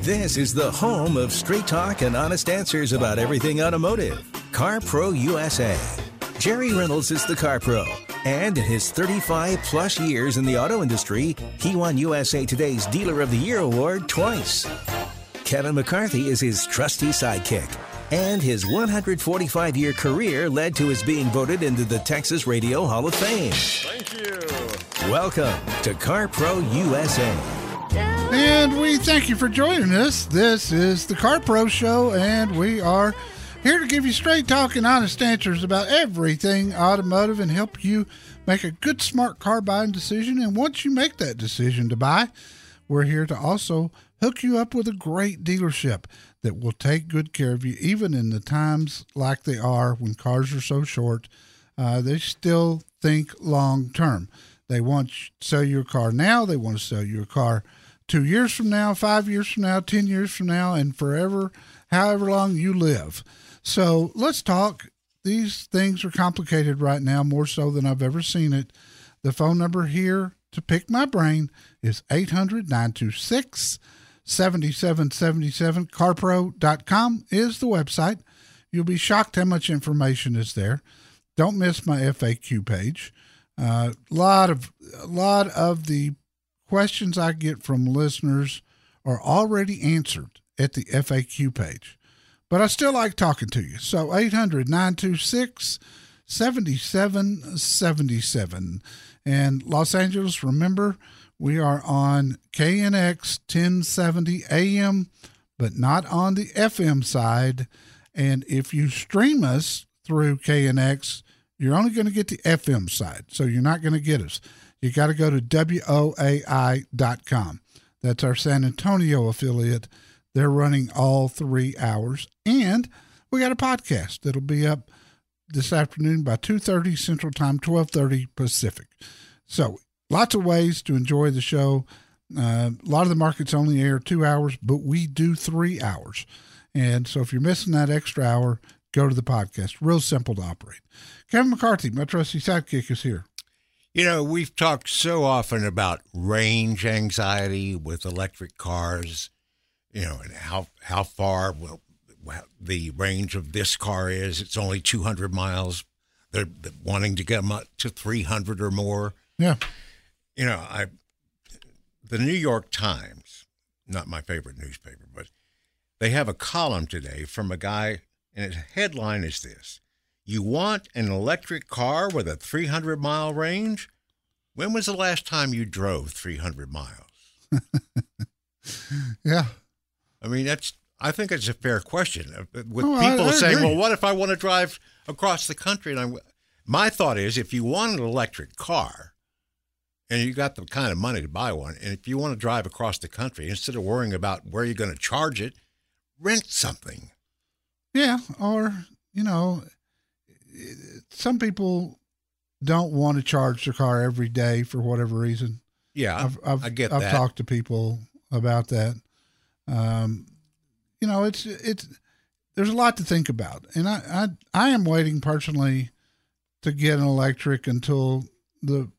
This is the home of straight talk and honest answers about everything automotive. Car Pro USA. Jerry Reynolds is the Car Pro. And in his 35 plus years in the auto industry, he won USA Today's Dealer of the Year award twice. Kevin McCarthy is his trusty sidekick. And his 145 year career led to his being voted into the Texas Radio Hall of Fame. Thank you. Welcome to Car Pro USA. And we thank you for joining us. This is the Car Pro Show, and we are here to give you straight talk and honest answers about everything automotive and help you make a good, smart car buying decision. And once you make that decision to buy, we're here to also hook you up with a great dealership that will take good care of you, even in the times like they are when cars are so short. Uh, they still think long term. They want to sell your car now. They want to sell your car two years from now, five years from now, 10 years from now, and forever, however long you live. So let's talk. These things are complicated right now, more so than I've ever seen it. The phone number here to pick my brain is 800 926 7777. CarPro.com is the website. You'll be shocked how much information is there. Don't miss my FAQ page. A uh, lot of a lot of the questions I get from listeners are already answered at the FAQ page. But I still like talking to you. So 800 926 7777. And Los Angeles, remember, we are on KNX 1070 AM, but not on the FM side. And if you stream us through KNX, you're only going to get the FM side. So you're not going to get us you got to go to WOAI.com. That's our San Antonio affiliate. They're running all three hours. And we got a podcast that'll be up this afternoon by 2.30 Central Time, 12.30 Pacific. So lots of ways to enjoy the show. Uh, a lot of the markets only air two hours, but we do three hours. And so if you're missing that extra hour, go to the podcast. Real simple to operate. Kevin McCarthy, my trusty sidekick, is here. You know, we've talked so often about range anxiety with electric cars, you know, and how, how far will the range of this car is. It's only 200 miles. They're, they're wanting to get them up to 300 or more. Yeah. You know, I the New York Times, not my favorite newspaper, but they have a column today from a guy, and his headline is this you want an electric car with a 300 mile range? When was the last time you drove 300 miles? yeah. I mean, that's, I think it's a fair question. Uh, with oh, people I, I saying, agree. well, what if I want to drive across the country? And I, my thought is if you want an electric car, and you got the kind of money to buy one, and if you want to drive across the country, instead of worrying about where you're going to charge it, rent something. Yeah, or you know, some people don't want to charge their car every day for whatever reason. Yeah, I've, I've I get I've that. talked to people about that. Um, you know, it's it's there's a lot to think about, and I I I am waiting personally to get an electric until the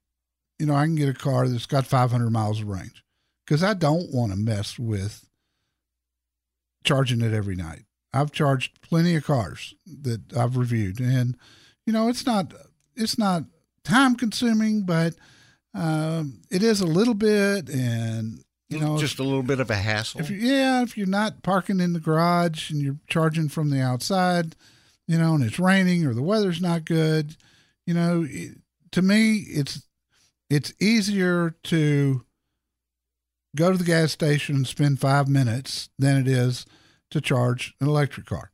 you know I can get a car that's got 500 miles of range because I don't want to mess with charging it every night. I've charged plenty of cars that I've reviewed, and you know it's not it's not time consuming, but Um, it is a little bit, and you know, just a little bit of a hassle. if you, yeah, if you're not parking in the garage and you're charging from the outside, you know, and it's raining or the weather's not good, you know, it, to me, it's it's easier to go to the gas station and spend five minutes than it is to charge an electric car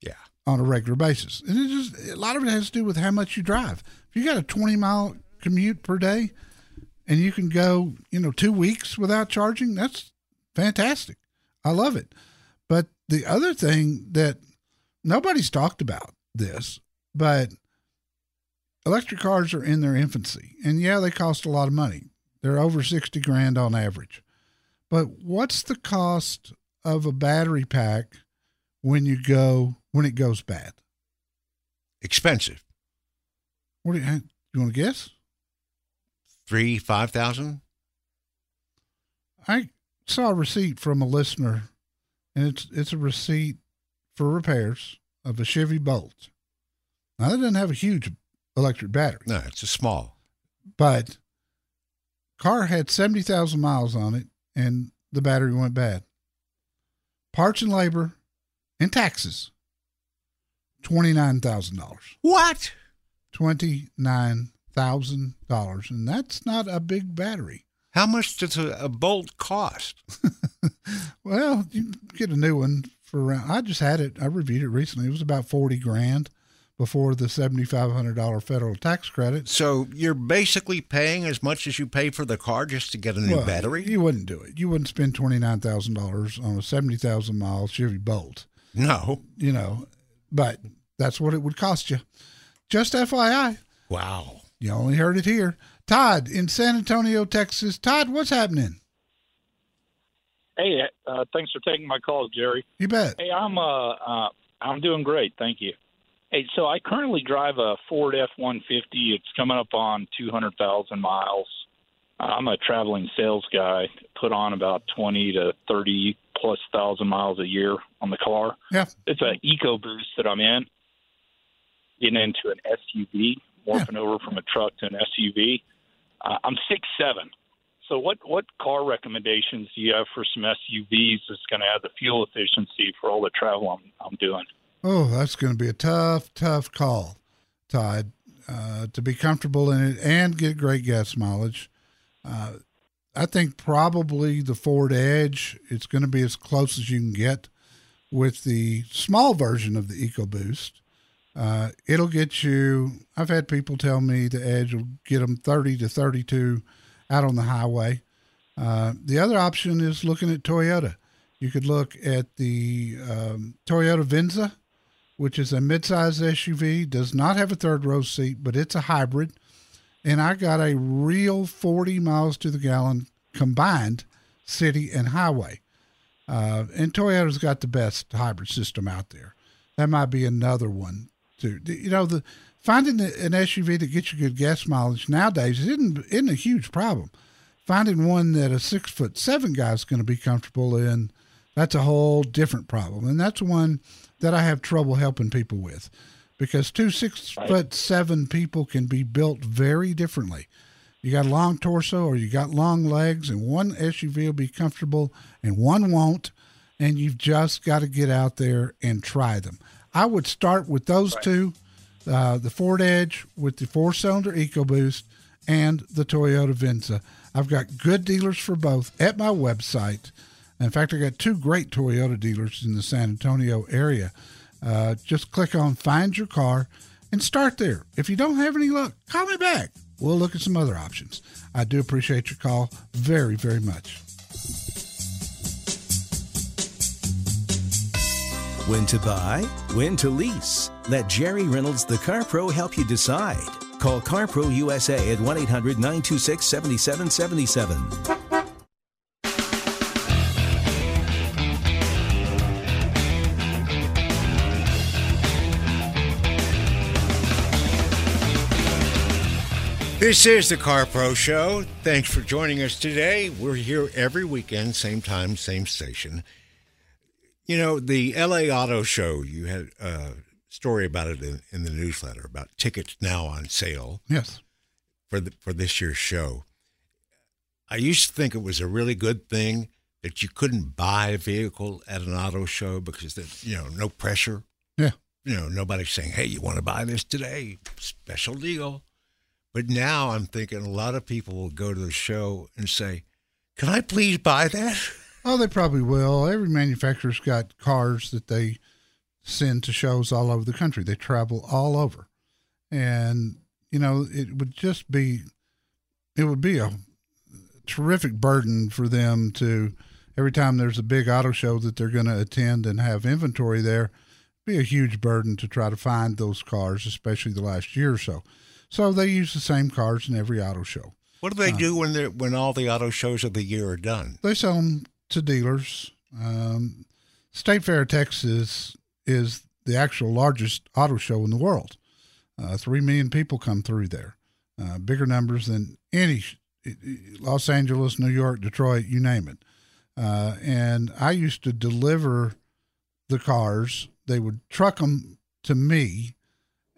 yeah. on a regular basis. And it just a lot of it has to do with how much you drive. If you got a 20 mile commute per day and you can go, you know, 2 weeks without charging, that's fantastic. I love it. But the other thing that nobody's talked about this, but electric cars are in their infancy. And yeah, they cost a lot of money. They're over 60 grand on average. But what's the cost of a battery pack when you go when it goes bad? Expensive. What do you, you want to guess? Three, five thousand? I saw a receipt from a listener, and it's it's a receipt for repairs of a Chevy Bolt. Now that doesn't have a huge electric battery, No, it's a small. but car had seventy thousand miles on it, and the battery went bad. Parts and labor, and taxes. Twenty nine thousand dollars. What? Twenty nine thousand dollars, and that's not a big battery. How much does a, a bolt cost? Well, you get a new one for around. I just had it. I reviewed it recently. It was about forty grand before the seventy five hundred dollar federal tax credit. So you're basically paying as much as you pay for the car just to get a new Well, battery? You wouldn't do it. You wouldn't spend twenty nine thousand dollars on a seventy thousand mile Chevy Bolt. No. You know, but that's what it would cost you. Just FYI, Wow. you only heard it here. Todd in San Antonio, Texas. Todd, what's happening? Hey, uh, thanks for taking my call, Jerry. You bet. Hey, I'm uh, uh, I'm doing great, thank you. Hey, so I currently drive a Ford F-150. It's coming up on 200,000 miles. I'm a traveling sales guy. Put on about 20 to 30 plus thousand miles a year on the car. Yeah. It's an EcoBoost that I'm in. Getting into an SUV, morphing over from a truck to an SUV. Uh, I'm six seven. So what what car recommendations do you have for some SUVs that's going to add the fuel efficiency for all the travel I'm I'm doing? Oh, that's going to be a tough, tough call, Todd. Uh, to be comfortable in it and get great gas mileage. Uh, I think probably the Ford Edge. It's going to be as close as you can get with the small version of the EcoBoost. Uh, it'll get you. I've had people tell me the Edge will get them 30 to 32 out on the highway. Uh, the other option is looking at Toyota. You could look at the um, Toyota Venza, which is a midsize SUV, does not have a third row seat, but it's a hybrid. And I got a real 40 miles to the gallon combined city and highway. Uh, and Toyota's got the best hybrid system out there. That might be another one too. You know, the finding an SUV that gets you good gas mileage nowadays isn't isn't a huge problem. Finding one that a six foot seven guy is going to be comfortable in, that's a whole different problem, and that's one that I have trouble helping people with, because two six foot seven people can be built very differently. You got a long torso or you got long legs, and one SUV will be comfortable and one won't, and you've just got to get out there and try them. I would start with those two uh, the Ford Edge with the four cylinder EcoBoost and the Toyota Venza. I've got good dealers for both at my website. In fact, I got two great Toyota dealers in the San Antonio area. Uh, just click on Find Your Car and start there. If you don't have any luck, call me back. We'll look at some other options. I do appreciate your call very, very much. When to buy, when to lease. Let Jerry Reynolds, the Car Pro, help you decide. Call CarPro USA at 1 800 926 7777. This is the Car Pro Show. Thanks for joining us today. We're here every weekend, same time, same station. You know, the LA Auto Show, you had a story about it in, in the newsletter about tickets now on sale Yes. for the, for this year's show. I used to think it was a really good thing that you couldn't buy a vehicle at an auto show because that you know no pressure. Yeah. You know nobody's saying, "Hey, you want to buy this today? Special deal." But now I'm thinking a lot of people will go to the show and say, "Can I please buy that?" Oh, they probably will. Every manufacturer's got cars that they send to shows all over the country. They travel all over. And, you know, it would just be, it would be a terrific burden for them to, every time there's a big auto show that they're going to attend and have inventory there, be a huge burden to try to find those cars, especially the last year or so. So they use the same cars in every auto show. What do they do when they when all the auto shows of the year are done? They sell them to dealers. Um, State Fair, Texas is the actual largest auto show in the world. Uh, Three million people come through there, uh, bigger numbers than any Los Angeles, New York, Detroit, you name it. Uh, and I used to deliver the cars. They would truck them to me,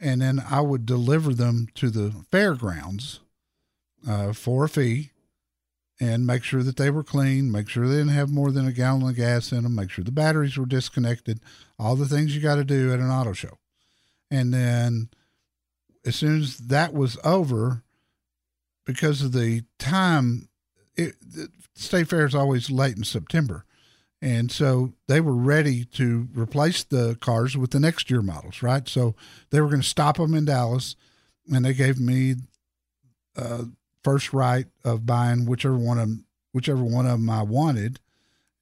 and then I would deliver them to the fairgrounds uh, for a fee and make sure that they were clean, make sure they didn't have more than a gallon of gas in them, make sure the batteries were disconnected, all the things you got to do at an auto show. And then as soon as that was over, because of the time, it, the state fair is always late in September. And so they were ready to replace the cars with the next year models, right? So they were going to stop them in Dallas, and they gave me uh, first right of buying whichever one of them, whichever one of them I wanted,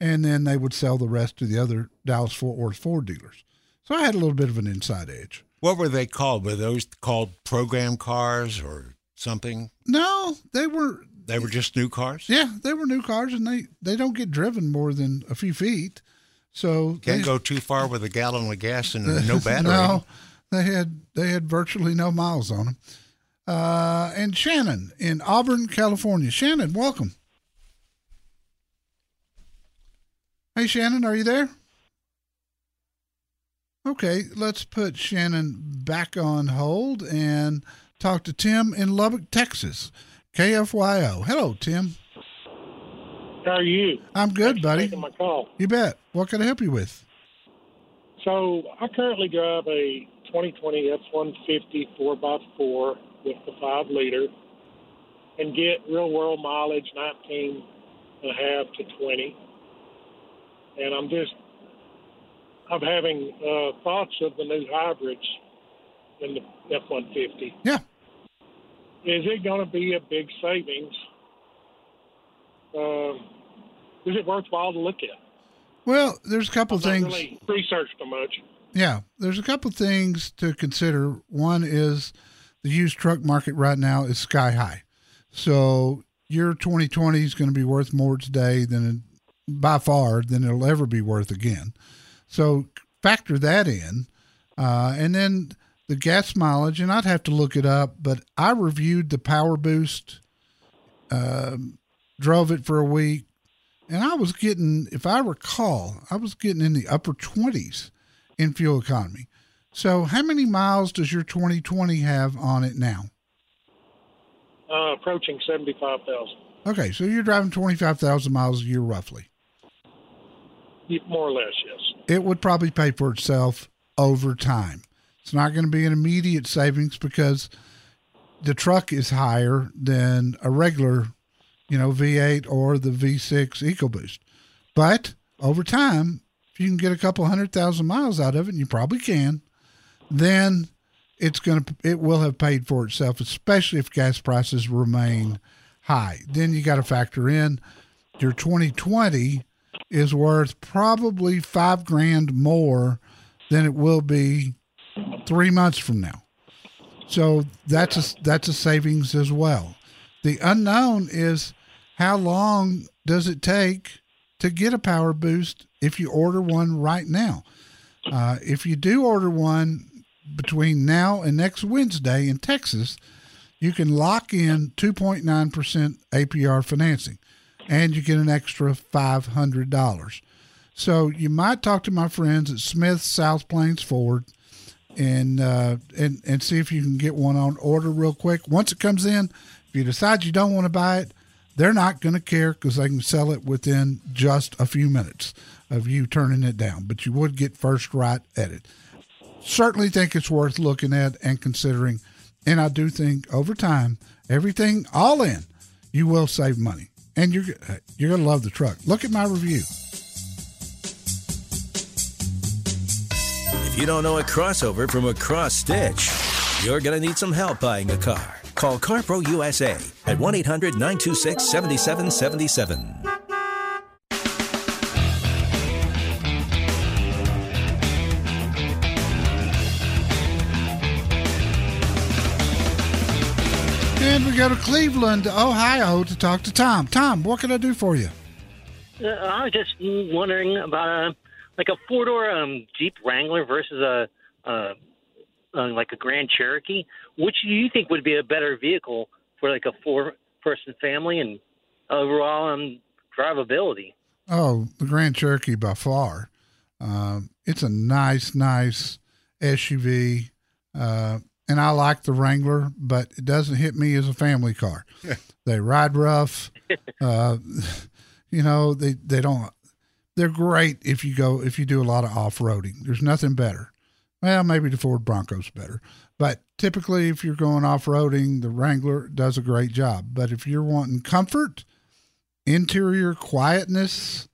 and then they would sell the rest to the other Dallas Fort Worth Ford dealers. So I had a little bit of an inside edge. What were they called? Were those called program cars or something? No, they were They were just new cars. yeah, they were new cars, and they they don't get driven more than a few feet. So Can't they, go too far with a gallon of gas and no battery. no, they had they had virtually no miles on them. Uh, and Shannon in Auburn, California. Shannon, welcome. Hey, Shannon, are you there? Okay, let's put Shannon back on hold and talk to Tim in Lubbock, Texas. KFYO. Hello, Tim. How are you? I'm good, Thanks buddy. Taking my call. You bet. What can I help you with? So I currently drive a 2020 F-150 4x4 with the five liter, and get real world mileage 19 and a half to 20. And I'm just, I'm having uh, thoughts of the new hybrids in the F-150. Yeah. Is it going to be a big savings? Um, is it worthwhile to look at? Well, there's a couple things. really researched them much. Yeah, there's a couple things to consider. One is the used truck market right now is sky high. So your 2020 is going to be worth more today than it, by far than it'll ever be worth again. So factor that in, uh, and then the gas mileage. And I'd have to look it up, but I reviewed the PowerBoost, um, drove it for a week, and I was getting, if I recall, I was getting in the upper 20s in fuel economy. So, how many miles does your 2020 have on it now? Uh, approaching 75,000, Okay, so you're driving 25,000 miles a year roughly. more or less, yes. It would probably pay for itself over time. It's not going to be an immediate savings because the truck is higher than a regular, you know, V8 or the V6 EcoBoost. But over time, if you can get a couple hundred thousand miles out of it, and you probably can, then it's going to it will have paid for itself, especially if gas prices remain high. Then you got to factor in your 2020 is worth probably five grand more than it will be three months from now. So that's a, that's a savings as well. The unknown is how long does it take to get a PowerBoost if you order one right now? Uh, if you do order one between now and next Wednesday in Texas, you can lock in 2.9% APR financing and you get an extra $500. So you might talk to my friends at Smith South Plains Ford and uh, and and see if you can get one on order real quick. Once it comes in, if you decide you don't want to buy it, they're not going to care because they can sell it within just a few minutes of you turning it down. But you would get first right at it. Certainly think it's worth looking at and considering. And I do think over time, everything all in, you will save money, and you're you're going to love the truck. Look at my review. If you don't know a crossover from a cross stitch, you're going to need some help buying a car. Call CarPro USA at 1 800 926 7777. And we go to Cleveland, Ohio to talk to Tom. Tom, what can I do for you? Uh, I was just wondering about a like a four door um, Jeep Wrangler versus a, a, a like a Grand Cherokee. Which do you think would be a better vehicle for like a four person family and overall um, drivability? Oh, the Grand Cherokee by far. Um, it's a nice, nice SUV. Uh, and I like the Wrangler, but it doesn't hit me as a family car. they ride rough. Uh, you know, they, they don't, they're great if you go, if you do a lot of off roading. There's nothing better. Well, maybe the Ford Bronco's better, but typically if you're going off roading, the Wrangler does a great job. But if you're wanting comfort, interior quietness,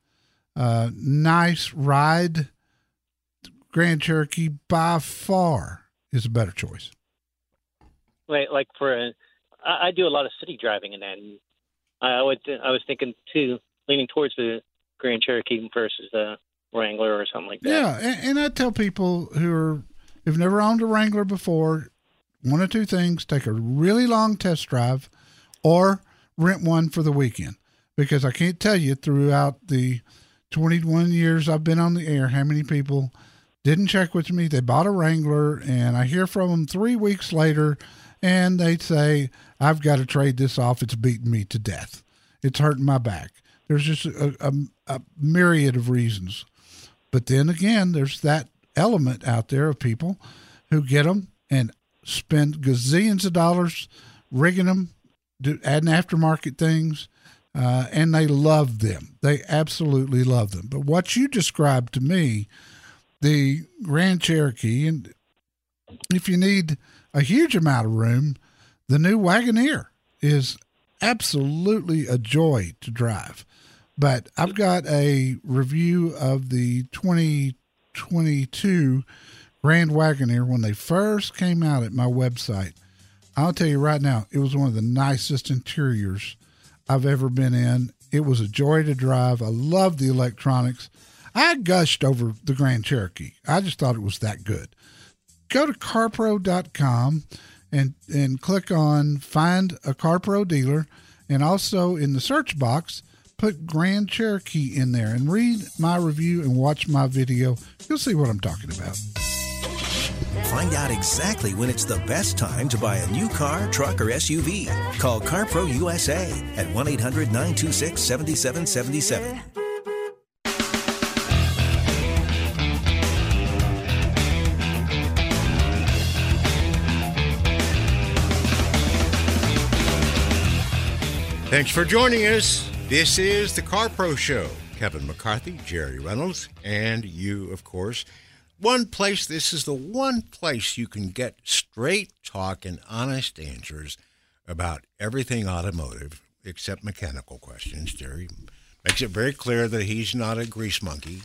uh, nice ride, Grand Cherokee by far is a better choice. Like, like for a, I, I do a lot of city driving and then I would, I was thinking too, leaning towards the Grand Cherokee versus the Wrangler or something like that. Yeah, and, and I tell people who are who've never owned a Wrangler before, one or two things: take a really long test drive, or rent one for the weekend. Because I can't tell you throughout the 21 years I've been on the air how many people didn't check with me. They bought a Wrangler, and I hear from them three weeks later, and they say, "I've got to trade this off. It's beating me to death. It's hurting my back." There's just a, a, a myriad of reasons. But then again, there's that element out there of people who get them and spend gazillions of dollars rigging them, do, adding aftermarket things, uh, and they love them. They absolutely love them. But what you described to me, the Grand Cherokee, and if you need a huge amount of room, the new Wagoneer is absolutely a joy to drive. But I've got a review of the 2022 Grand Wagoneer when they first came out at my website. I'll tell you right now, it was one of the nicest interiors I've ever been in. It was a joy to drive. I love the electronics. I gushed over the Grand Cherokee. I just thought it was that good. Go to carpro.com and and click on find a CarPro dealer and also in the search box put Grand Cherokee in there and read my review and watch my video. You'll see what I'm talking about. Find out exactly when it's the best time to buy a new car, truck, or SUV. Call CarPro USA at 1 800 926 7777. Thanks for joining us. This is the Car Pro Show. Kevin McCarthy, Jerry Reynolds, and you, of course. One place, this is the one place you can get straight talk and honest answers about everything automotive except mechanical questions. Jerry makes it very clear that he's not a grease monkey.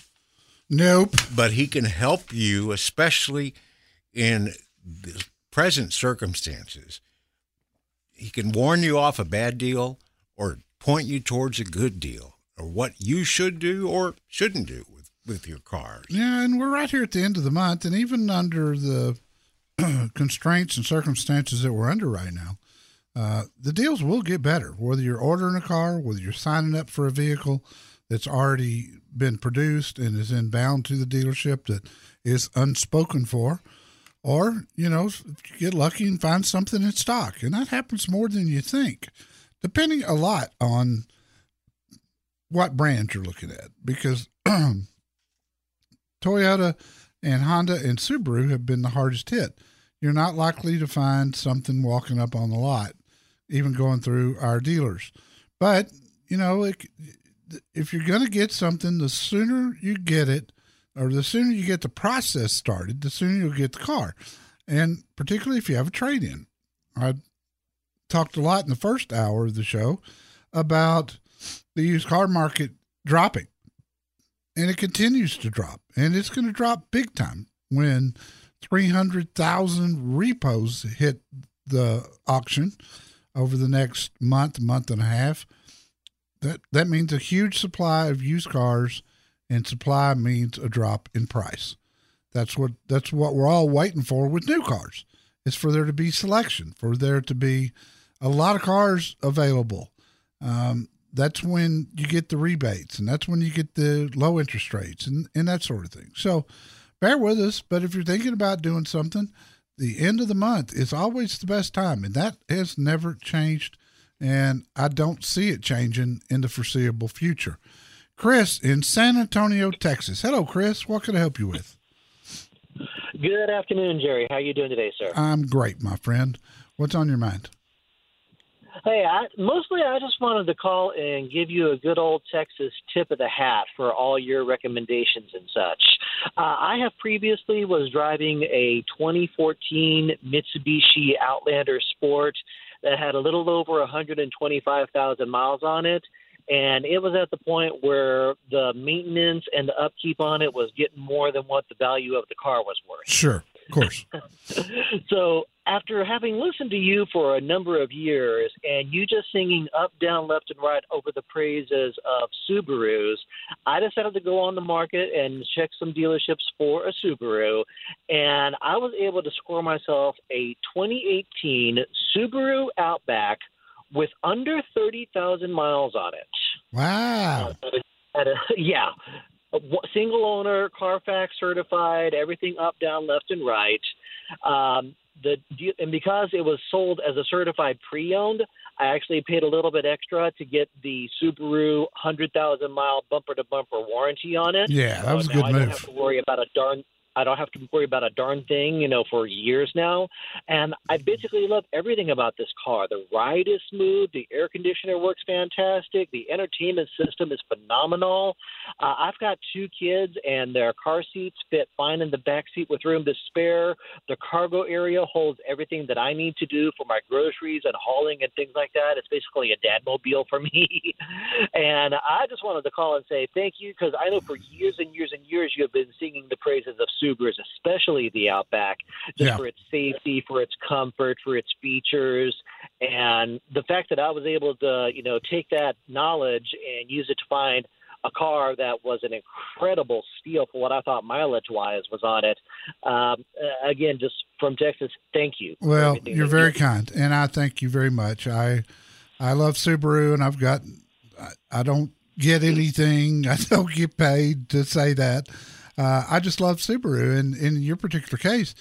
Nope. But he can help you, especially in the present circumstances. He can warn you off a bad deal or point you towards a good deal or what you should do or shouldn't do with, with your car. Yeah, and we're right here at the end of the month, and even under the constraints and circumstances that we're under right now, uh, the deals will get better. Whether you're ordering a car, whether you're signing up for a vehicle that's already been produced and is inbound to the dealership that is unspoken for, or you know, get lucky and find something in stock, and that happens more than you think depending a lot on what brand you're looking at because Toyota and Honda and Subaru have been the hardest hit. You're not likely to find something walking up on the lot, even going through our dealers. but you know, it, if you're going to get something, the sooner you get it, or the sooner you get the process started, the sooner you'll get the car. And particularly if you have a trade in. I talked a lot in the first hour of the show about the used car market dropping. And it continues to drop. And it's going to drop big time when 300,000 repos hit the auction over the next month, month and a half. That that means a huge supply of used cars and supply means a drop in price. That's what that's what we're all waiting for with new cars. Is for there to be selection, for there to be a lot of cars available. Um, that's when you get the rebates, and that's when you get the low interest rates, and and that sort of thing. So, bear with us. But if you're thinking about doing something, the end of the month is always the best time, and that has never changed. And I don't see it changing in the foreseeable future. Chris in San Antonio, Texas. Hello, Chris. What can I help you with? Good afternoon, Jerry. How are you doing today, sir? I'm great, my friend. What's on your mind? Hey, I, mostly I just wanted to call and give you a good old Texas tip of the hat for all your recommendations and such. Uh, I have previously was driving a 2014 Mitsubishi Outlander Sport that had a little over 125,000 miles on it, and it was at the point where the maintenance and the upkeep on it was getting more than what the value of the car was worth. Sure, of course. so after having listened to you for a number of years and you just singing up, down, left, and right over the praises of Subarus, I decided to go on the market and check some dealerships for a Subaru. And I was able to score myself a 2018 Subaru Outback with under 30,000 miles on it. Wow. Uh, yeah. Single owner, Carfax certified, everything up, down, left, and right. Um, the and because it was sold as a certified pre-owned, I actually paid a little bit extra to get the Subaru hundred thousand mile bumper to bumper warranty on it. Yeah, that was so a good I move. don't have to worry about a darn I don't have to worry about a darn thing, you know, for years now. And I basically love everything about this car. The ride is smooth. The air conditioner works fantastic. The entertainment system is phenomenal. Uh, I've got two kids, and their car seats fit fine in the back seat with room to spare. The cargo area holds everything that I need to do for my groceries and hauling and things like that. It's basically a dad mobile for me. and I just wanted to call and say thank you because I know for years and years and years you have been singing the praises of Subarus, especially the Outback, just Yeah. for its safety, for its comfort, for its features, and the fact that I was able to, you know, take that knowledge and use it to find a car that was an incredible steal for what I thought mileage wise was on it. Um, again, just from Texas, thank you. Well, you're very kind, and I thank you very much. I I love Subaru, and I've got I, I don't get anything. I don't get paid to say that. Uh, I just love Subaru, and in your particular case,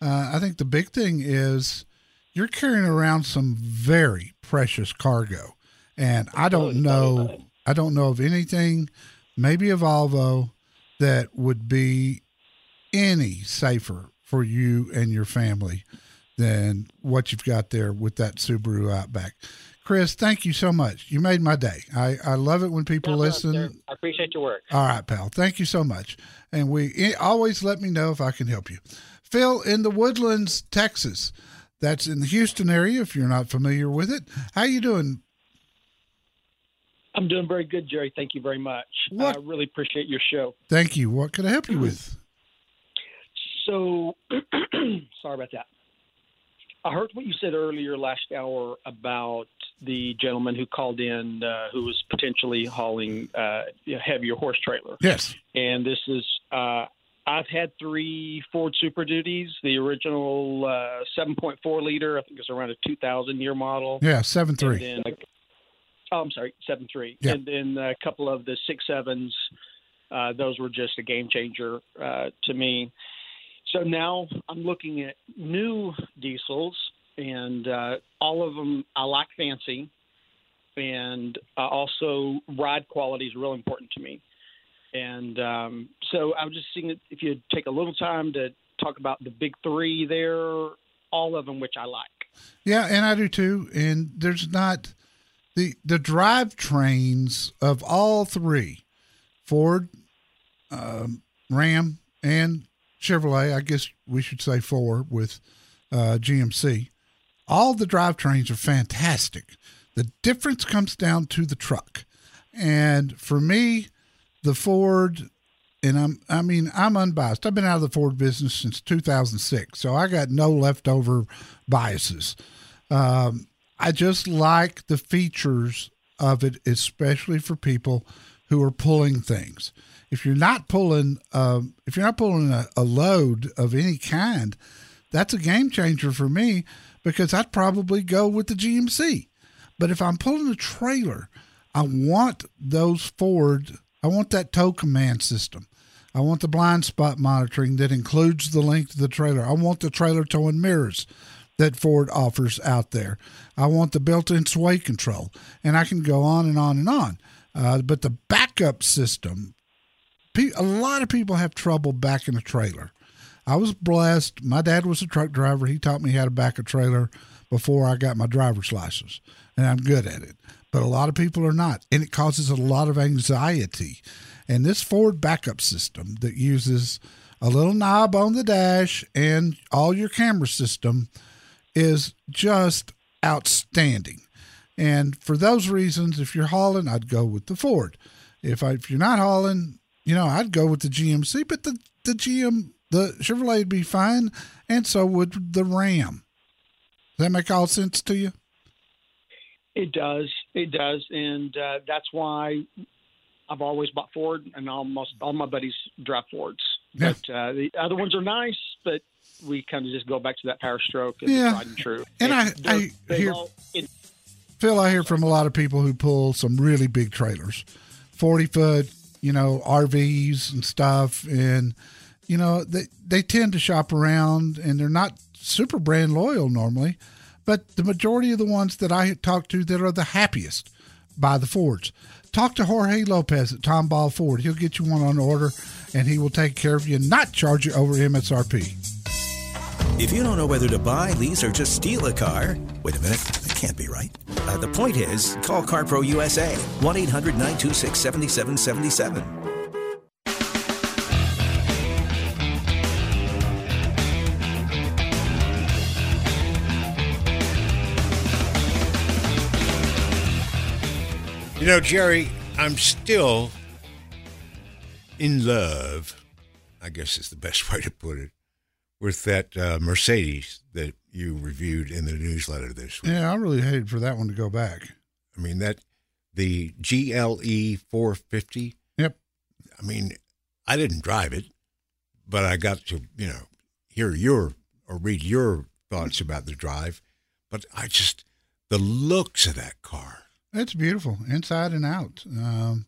uh, I think the big thing is you're carrying around some very precious cargo, and I don't know. I don't know of anything, maybe a Volvo, that would be any safer for you and your family than what you've got there with that Subaru Outback. Chris, thank you so much. You made my day. I, I love it when people No, no, listen. sir. I appreciate your work. All right, pal. Thank you so much. And we eh, always let me know if I can help you. Phil in the Woodlands, Texas. That's in the Houston area. If you're not familiar with it, how you doing? I'm doing very good, Jerry. Thank you very much. What- I really appreciate your show. Thank you. What can I help you with? So, sorry about that. I heard what you said earlier last hour about the gentleman who called in uh, who was potentially hauling uh, a heavier horse trailer. Yes. And this is, uh, I've had three Ford Super Duties, the original uh, 7.4 liter, I think it's around a 2000 year model. Yeah, seven three. And then, oh, I'm sorry, seven three. Yeah. And then a couple of the six sevens. Uh, those were just a game changer uh, to me. So now I'm looking at new diesels, and uh, all of them I like fancy, and uh, also ride quality is real important to me. And um, so I was just seeing if you'd take a little time to talk about the big three there, all of them which I like. Yeah, and I do too. And there's not the the drivetrains of all three, Ford, um, Ram, and Chevrolet. I guess we should say four with uh, GMC. All the drivetrains are fantastic. The difference comes down to the truck, and for me, the Ford. And I'm, I mean, I'm unbiased. I've been out of the Ford business since 2006, so I got no leftover biases. Um, I just like the features of it, especially for people who are pulling things. If you're not pulling, um, if you're not pulling a, a load of any kind, that's a game changer for me because I'd probably go with the GMC. But if I'm pulling a trailer, I want those Ford. I want that tow command system. I want the blind spot monitoring that includes the length of the trailer. I want the trailer towing mirrors that Ford offers out there. I want the built-in sway control, and I can go on and on and on. Uh, but the backup system, a lot of people have trouble backing a trailer. I was blessed. My dad was a truck driver. He taught me how to back a trailer before I got my driver's license, and I'm good at it. But a lot of people are not, and it causes a lot of anxiety. And this Ford backup system that uses a little knob on the dash and all your camera system is just outstanding. And for those reasons, if you're hauling, I'd go with the Ford. If I, if you're not hauling, you know, I'd go with the GMC. But the the GM, the Chevrolet would be fine, and so would the Ram. Does that make all sense to you? It does. It does, and uh, that's why I've always bought Ford, and almost all my buddies drive Fords. Yeah. But uh, the other ones are nice, but we kind of just go back to that power stroke and yeah. tried and true. And, and I, I hear, all, it, Phil, I hear from a lot of people who pull some really big trailers, forty foot, you know, RVs and stuff, and you know they they tend to shop around, and they're not super brand loyal normally, but the majority of the ones that I talk to that are the happiest by the Fords talk to Jorge Lopez at Tomball Ford. He'll get you one on order and he will take care of you and not charge you over MSRP. If you don't know whether to buy, lease, or just steal a car, wait a minute, can't be right. Uh, the point is, call CarPro USA, 1 800 926 7777. You know, Jerry, I'm still in love, I guess is the best way to put it, with that uh, Mercedes that you reviewed in the newsletter this week. Yeah, I really hated for that one to go back. I mean, that the GLE 450. Yep. I mean, I didn't drive it, but I got to, you know, hear your or read your thoughts about the drive. But I just, the looks of that car it's beautiful inside and out. Um,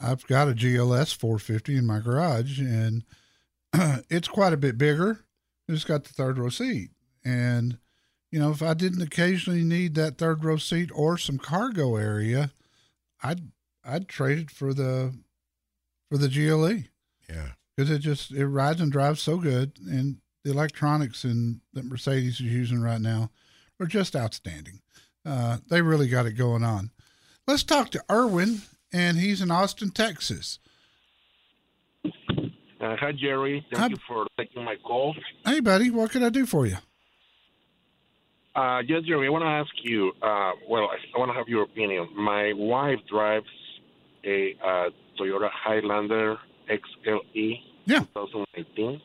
I've got a GLS 450 in my garage, and it's quite a bit bigger. It's got the third row seat, and you know, if I didn't occasionally need that third row seat or some cargo area, I'd I'd trade it for the for the GLE. Yeah, because it just it rides and drives so good, and the electronics in that Mercedes is using right now are just outstanding. Uh, they really got it going on. Let's talk to Erwin, and he's in Austin, Texas. Uh, hi, Jerry. Thank hi. you for taking my call. Hey, buddy. What can I do for you? Uh, yes, Jerry. I want to ask you. Uh, well, I want to have your opinion. My wife drives a uh, Toyota Highlander XLE yeah. 2018.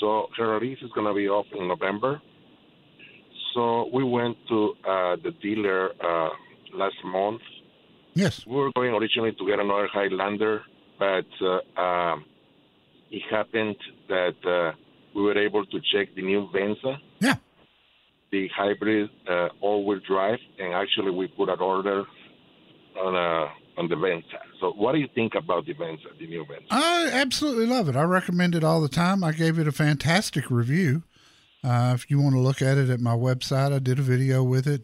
So her lease is going to be off in November. So we went to uh, the dealer uh, last month. Yes. We were going originally to get another Highlander, but uh, um, it happened that uh, we were able to check the new Venza. Yeah. The hybrid uh, all-wheel drive, and actually we put an order on uh, on the Venza. So, what do you think about the Venza, the new Venza? I absolutely love it. I recommend it all the time. I gave it a fantastic review. Uh, if you want to look at it at my website, I did a video with it.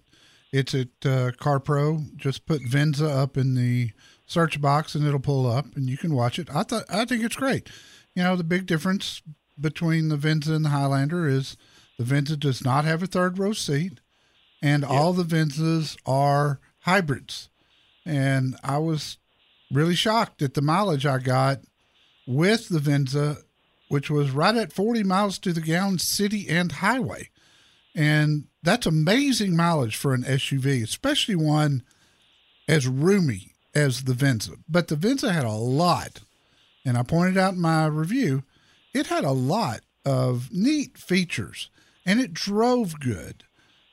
It's at uh, CarPro. Just put Venza up in the search box and it'll pull up and you can watch it. I thought I think it's great. You know, the big difference between the Venza and the Highlander is the Venza does not have a third row seat, and all the Venzas are hybrids, and I was really shocked at the mileage I got with the Venza, which was right at 40 miles to the gallon, city and highway, and that's amazing mileage for an SUV, especially one as roomy as the Venza. But the Venza had a lot, and I pointed out in my review, it had a lot of neat features, and it drove good.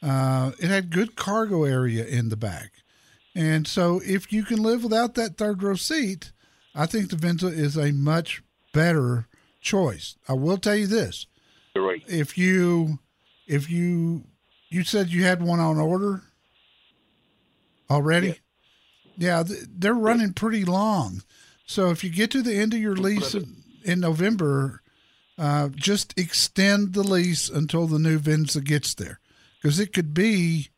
Uh, it had good cargo area in the back. And so if you can live without that third row seat, I think the Venza is a much better choice. I will tell you this. Right. If you if you you said you had one on order already? Yeah, th- they're running pretty long. So if you get to the end of your lease in, in November, uh, just extend the lease until the new Venza gets there, because it could be,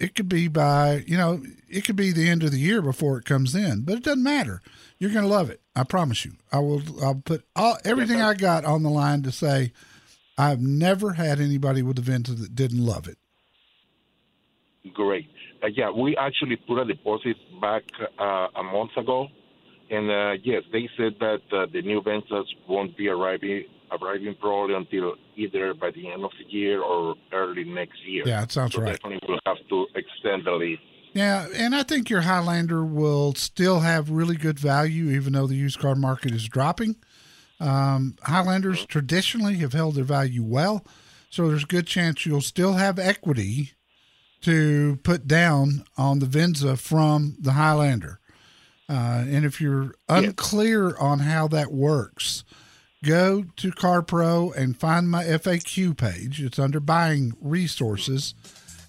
it could be by you know it could be the end of the year before it comes in, but it doesn't matter. You're gonna love it. I promise you. I will. I'll put all everything I got on the line to say. I've never had anybody with a Venza that didn't love it. Great. Uh, yeah, we actually put a deposit back uh, a month ago, and uh, yes, they said that uh, the new Venzas won't be arriving arriving probably until either by the end of the year or early next year. Yeah, it sounds so right. Definitely, we'll have to extend the lease. Yeah, and I think your Highlander will still have really good value, even though the used car market is dropping. Um, Highlanders traditionally have held their value well, so there's a good chance you'll still have equity to put down on the Venza from the Highlander. Uh, and if you're unclear on how that works, go to CarPro and find my FAQ page. It's under buying resources.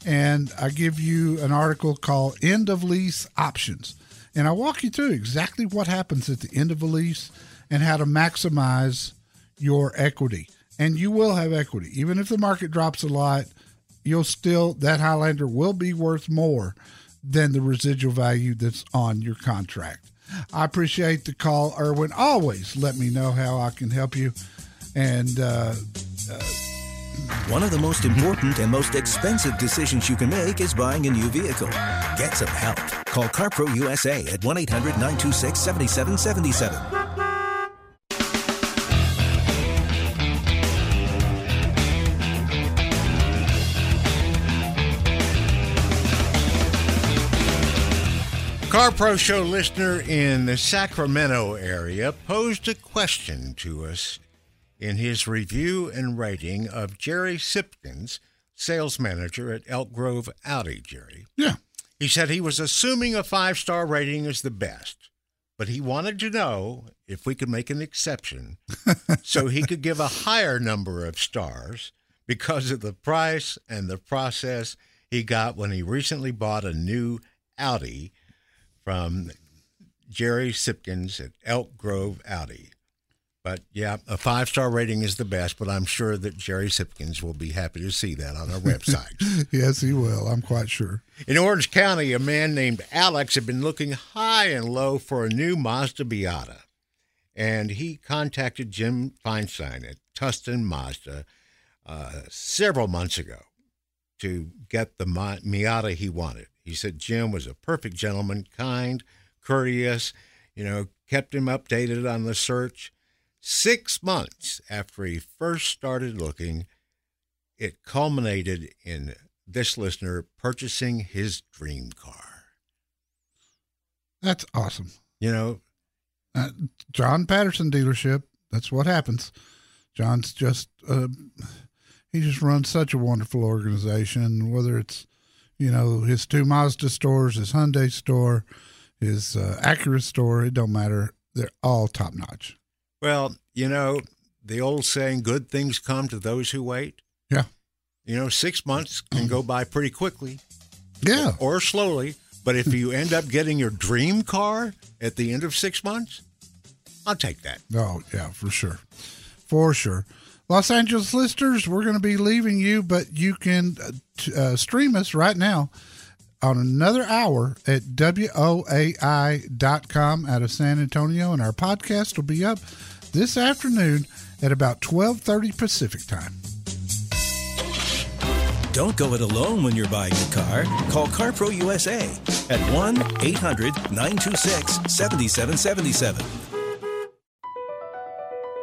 And I give you an article called End of Lease Options. And I walk you through exactly what happens at the end of a lease and how to maximize your equity. And you will have equity. Even if the market drops a lot, you'll still, that Highlander will be worth more than the residual value that's on your contract. I appreciate the call, Erwin. Always let me know how I can help you. And uh, uh, One of the most important and most expensive decisions you can make is buying a new vehicle. Get some help. Call CarPro USA at 1 800 926 7777. Car Pro Show listener in the Sacramento area posed a question to us in his review and rating of Jerry Sipkins, sales manager at Elk Grove Audi, Jerry. Yeah. He said he was assuming a five star rating is the best, but he wanted to know if we could make an exception so he could give a higher number of stars because of the price and the process he got when he recently bought a new Audi from Jerry Sipkins at Elk Grove Audi. But yeah, a five star rating is the best, but I'm sure that Jerry Sipkins will be happy to see that on our website. yes, he will. I'm quite sure. In Orange County, a man named Alex had been looking high and low for a new Mazda Miata. And he contacted Jim Feinstein at Tustin Mazda uh, several months ago to get the Miata he wanted. He said Jim was a perfect gentleman, kind, courteous, you know, kept him updated on the search. Six months after he first started looking, it culminated in this listener purchasing his dream car. That's awesome. You know, uh, John Patterson dealership. That's what happens. John's just uh, he just runs such a wonderful organization. Whether it's you know his two Mazda stores, his Hyundai store, his uh, Acura store, it don't matter. They're all top notch. Well, you know, the old saying, good things come to those who wait. Yeah. You know, six months can go by pretty quickly. Yeah. Or slowly. But if you end up getting your dream car at the end of six months, I'll take that. Oh, yeah, for sure. For sure. Los Angeles listeners, we're going to be leaving you, but you can uh, uh, stream us right now on another hour at WOAI.com out of San Antonio. And our podcast will be up this afternoon at about 1230 Pacific time. Don't go it alone when you're buying a car. Call CarPro USA at 1 800 926 7777.